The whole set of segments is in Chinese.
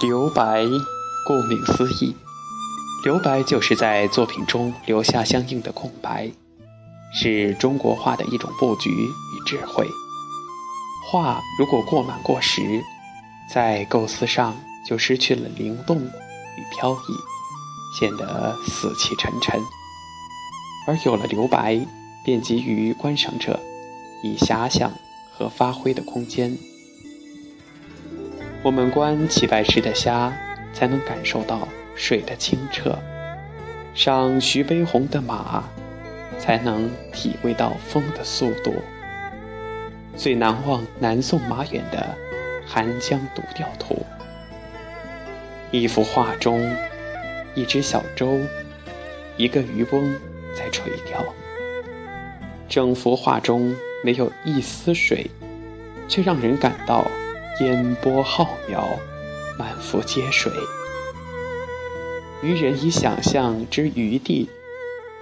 留白，顾名思义，留白就是在作品中留下相应的空白，是中国画的一种布局与智慧。画如果过满过实，在构思上就失去了灵动与飘逸，显得死气沉沉；而有了留白，便给予观赏者以遐想和发挥的空间。我们观齐白石的虾，才能感受到水的清澈；赏徐悲鸿的马，才能体会到风的速度。最难忘南宋马远的《寒江独钓图》。一幅画中，一只小舟，一个渔翁在垂钓。整幅画中没有一丝水，却让人感到。烟波浩渺，满腹皆水。渔人以想象之余地，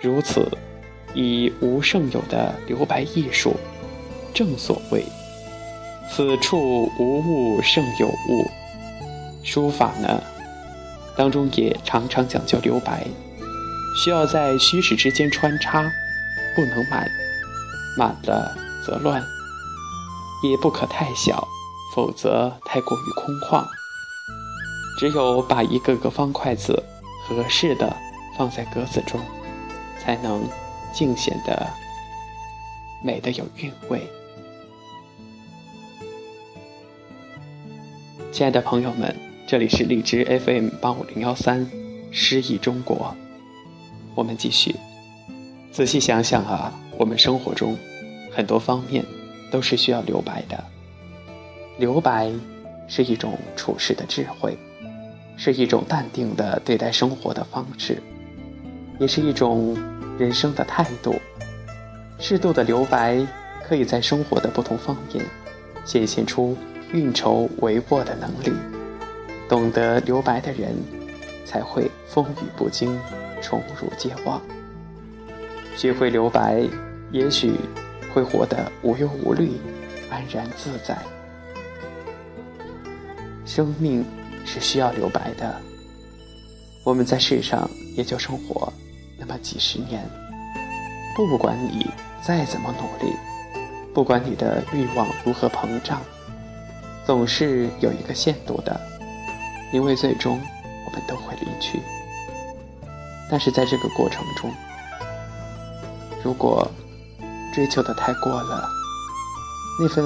如此以无胜有的留白艺术，正所谓“此处无物胜有物”。书法呢，当中也常常讲究留白，需要在虚实之间穿插，不能满，满了则乱，也不可太小。否则太过于空旷。只有把一个个方块字合适的放在格子中，才能尽显得美的有韵味。亲爱的朋友们，这里是荔枝 FM 八五零幺三诗意中国，我们继续。仔细想想啊，我们生活中很多方面都是需要留白的。留白是一种处事的智慧，是一种淡定的对待生活的方式，也是一种人生的态度。适度的留白，可以在生活的不同方面显现出运筹帷幄的能力。懂得留白的人，才会风雨不惊，宠辱皆忘。学会留白，也许会活得无忧无虑，安然自在。生命是需要留白的。我们在世上也就生活那么几十年，不管你再怎么努力，不管你的欲望如何膨胀，总是有一个限度的，因为最终我们都会离去。但是在这个过程中，如果追求的太过了，那份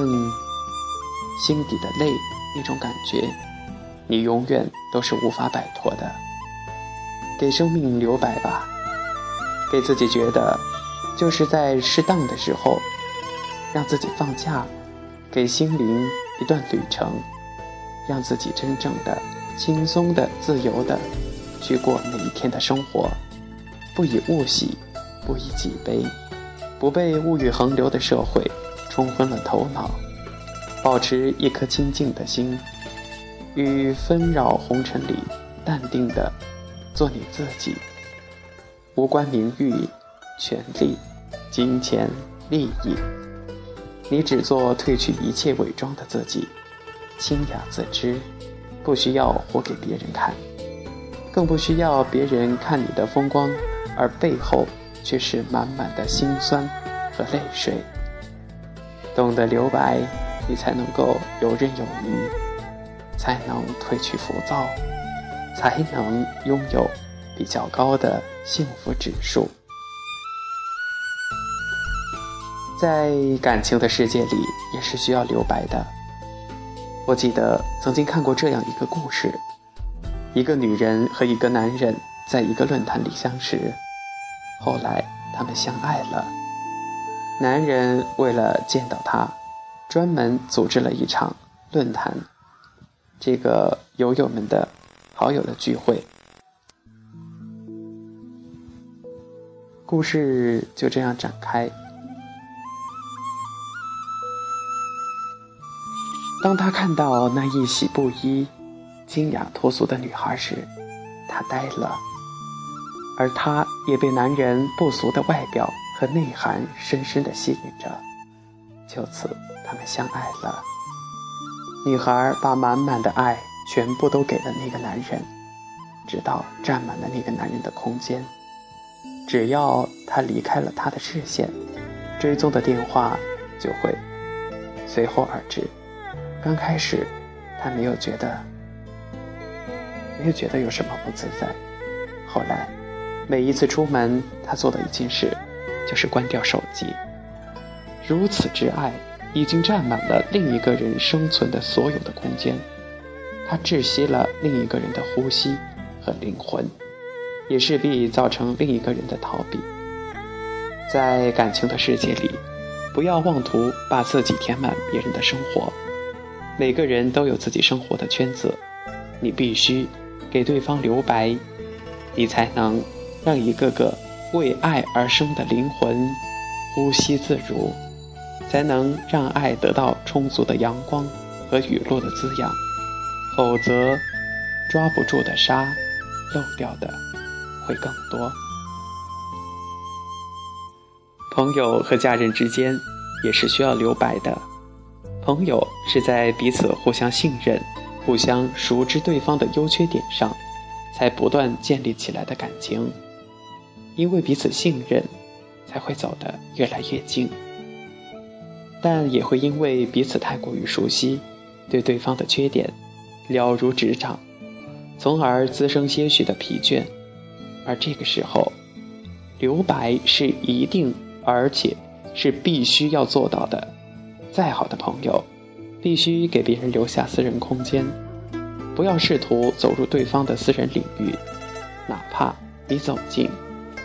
心底的累。那种感觉，你永远都是无法摆脱的。给生命留白吧，给自己觉得，就是在适当的时候，让自己放假，给心灵一段旅程，让自己真正的轻松的、自由的去过每一天的生活，不以物喜，不以己悲，不被物欲横流的社会冲昏了头脑。保持一颗清净的心，于纷扰红尘里淡定的做你自己，无关名誉、权力、金钱、利益，你只做褪去一切伪装的自己，清雅自知，不需要活给别人看，更不需要别人看你的风光，而背后却是满满的辛酸和泪水。懂得留白。你才能够游刃有余，才能褪去浮躁，才能拥有比较高的幸福指数。在感情的世界里，也是需要留白的。我记得曾经看过这样一个故事：一个女人和一个男人在一个论坛里相识，后来他们相爱了。男人为了见到她。专门组织了一场论坛，这个友友们的好友的聚会，故事就这样展开。当他看到那一袭布衣、清雅脱俗的女孩时，他呆了，而他也被男人不俗的外表和内涵深深的吸引着，就此。他们相爱了，女孩把满满的爱全部都给了那个男人，直到占满了那个男人的空间。只要他离开了他的视线，追踪的电话就会随后而至。刚开始，他没有觉得，没有觉得有什么不自在。后来，每一次出门，他做的一件事就是关掉手机。如此之爱，已经占满了另一个人生存的所有的空间。它窒息了另一个人的呼吸和灵魂，也势必造成另一个人的逃避。在感情的世界里，不要妄图把自己填满别人的生活。每个人都有自己生活的圈子，你必须给对方留白，你才能让一个个为爱而生的灵魂呼吸自如。才能让爱得到充足的阳光和雨露的滋养，否则抓不住的沙，漏掉的会更多。朋友和家人之间也是需要留白的。朋友是在彼此互相信任、互相熟知对方的优缺点上，才不断建立起来的感情。因为彼此信任，才会走得越来越近。但也会因为彼此太过于熟悉，对对方的缺点了如指掌，从而滋生些许的疲倦。而这个时候，留白是一定而且是必须要做到的。再好的朋友，必须给别人留下私人空间，不要试图走入对方的私人领域，哪怕你走近，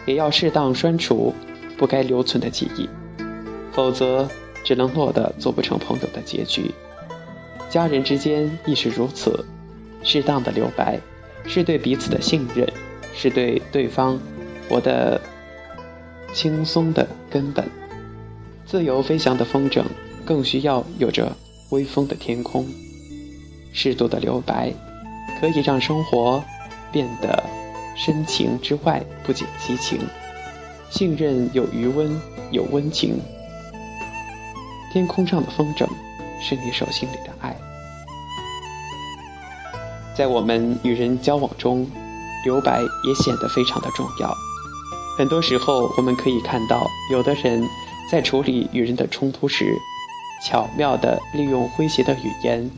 也要适当删除不该留存的记忆，否则。只能落得做不成朋友的结局，家人之间亦是如此。适当的留白，是对彼此的信任，是对对方活得轻松的根本。自由飞翔的风筝，更需要有着微风的天空。适度的留白，可以让生活变得深情之外不减激情。信任有余温，有温情。天空上的风筝，是你手心里的爱。在我们与人交往中，留白也显得非常的重要。很多时候，我们可以看到，有的人在处理与人的冲突时，巧妙地利用诙谐的语言，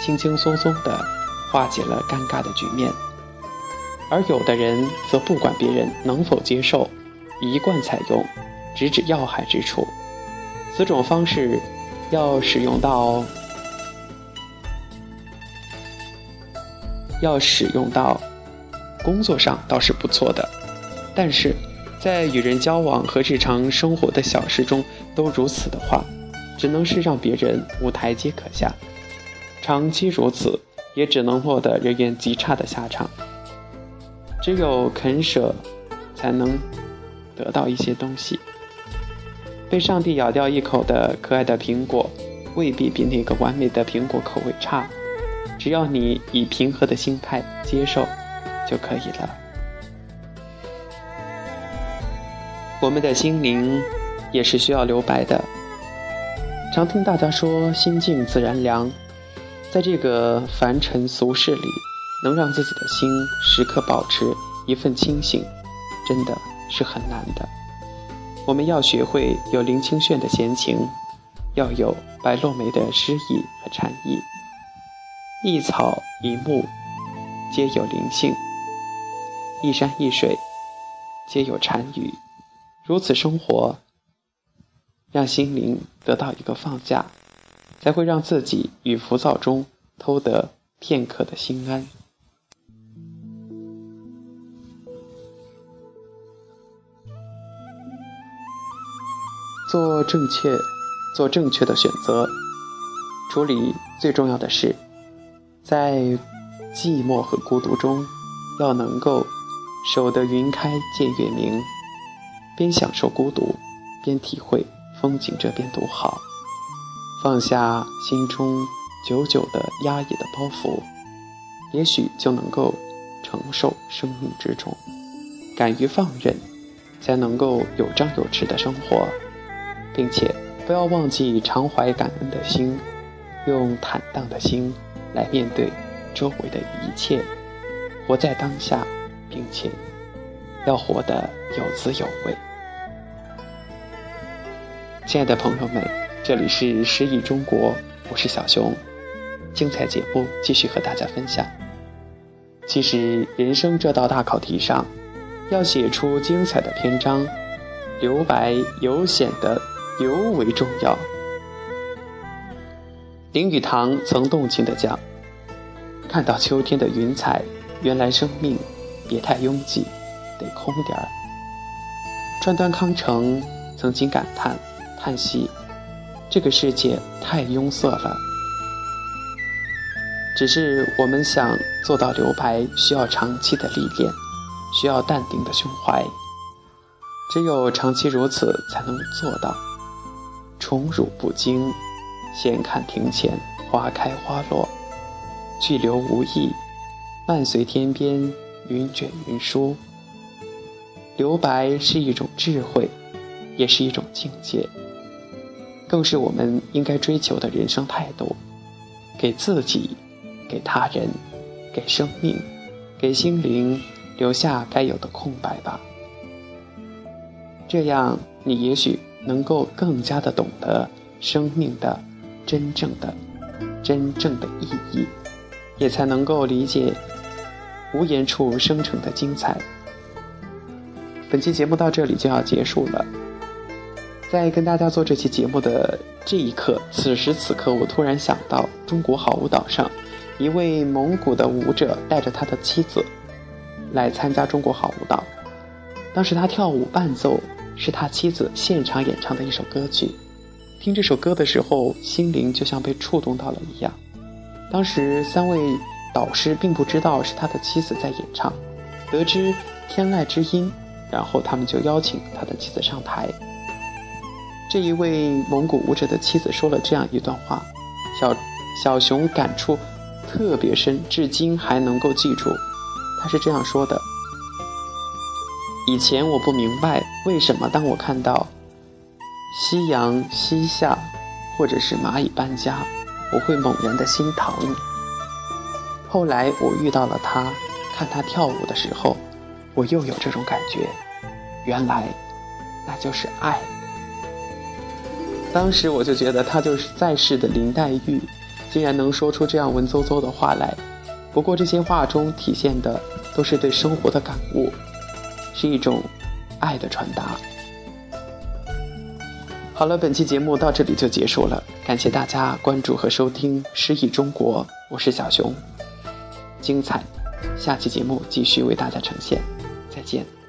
轻轻松松地化解了尴尬的局面；而有的人则不管别人能否接受，一贯采用直指要害之处。此种方式要使用到，要使用到工作上倒是不错的，但是在与人交往和日常生活的小事中都如此的话，只能是让别人无台阶可下。长期如此，也只能落得人缘极差的下场。只有肯舍，才能得到一些东西。被上帝咬掉一口的可爱的苹果，未必比那个完美的苹果口味差。只要你以平和的心态接受，就可以了。我们的心灵也是需要留白的。常听大家说“心静自然凉”，在这个凡尘俗世里，能让自己的心时刻保持一份清醒，真的是很难的。我们要学会有林清炫的闲情，要有白落梅的诗意和禅意。一草一木皆有灵性，一山一水皆有禅语。如此生活，让心灵得到一个放假，才会让自己与浮躁中偷得片刻的心安。做正确，做正确的选择。处理最重要的是，在寂寞和孤独中，要能够守得云开见月明，边享受孤独，边体会风景这边独好。放下心中久久的压抑的包袱，也许就能够承受生命之重。敢于放任，才能够有张有弛的生活。并且不要忘记常怀感恩的心，用坦荡的心来面对周围的一切，活在当下，并且要活得有滋有味。亲爱的朋友们，这里是诗意中国，我是小熊，精彩节目继续和大家分享。其实，人生这道大考题上，要写出精彩的篇章，留白尤显得尤为重要。林语堂曾动情地讲：“看到秋天的云彩，原来生命别太拥挤，得空点儿。”川端康成曾经感叹、叹息：“这个世界太庸塞了。”只是我们想做到留白，需要长期的历练，需要淡定的胸怀。只有长期如此，才能做到宠辱不惊，闲看庭前花开花落，去留无意，漫随天边云卷云舒。留白是一种智慧，也是一种境界，更是我们应该追求的人生态度，给自己。给他人，给生命，给心灵留下该有的空白吧。这样，你也许能够更加的懂得生命的真正的、真正的意义，也才能够理解无言处生成的精彩。本期节目到这里就要结束了。在跟大家做这期节目的这一刻，此时此刻，我突然想到中国好舞蹈上。一位蒙古的舞者带着他的妻子来参加中国好舞蹈。当时他跳舞伴奏是他妻子现场演唱的一首歌曲。听这首歌的时候，心灵就像被触动到了一样。当时三位导师并不知道是他的妻子在演唱，得知天籁之音，然后他们就邀请他的妻子上台。这一位蒙古舞者的妻子说了这样一段话：“小小熊感触。”特别深，至今还能够记住。他是这样说的：“以前我不明白为什么当我看到夕阳西下，或者是蚂蚁搬家，我会猛然的心疼。后来我遇到了他，看他跳舞的时候，我又有这种感觉。原来，那就是爱。当时我就觉得他就是在世的林黛玉。”竟然能说出这样文绉绉的话来，不过这些话中体现的都是对生活的感悟，是一种爱的传达。好了，本期节目到这里就结束了，感谢大家关注和收听《诗意中国》，我是小熊，精彩，下期节目继续为大家呈现，再见。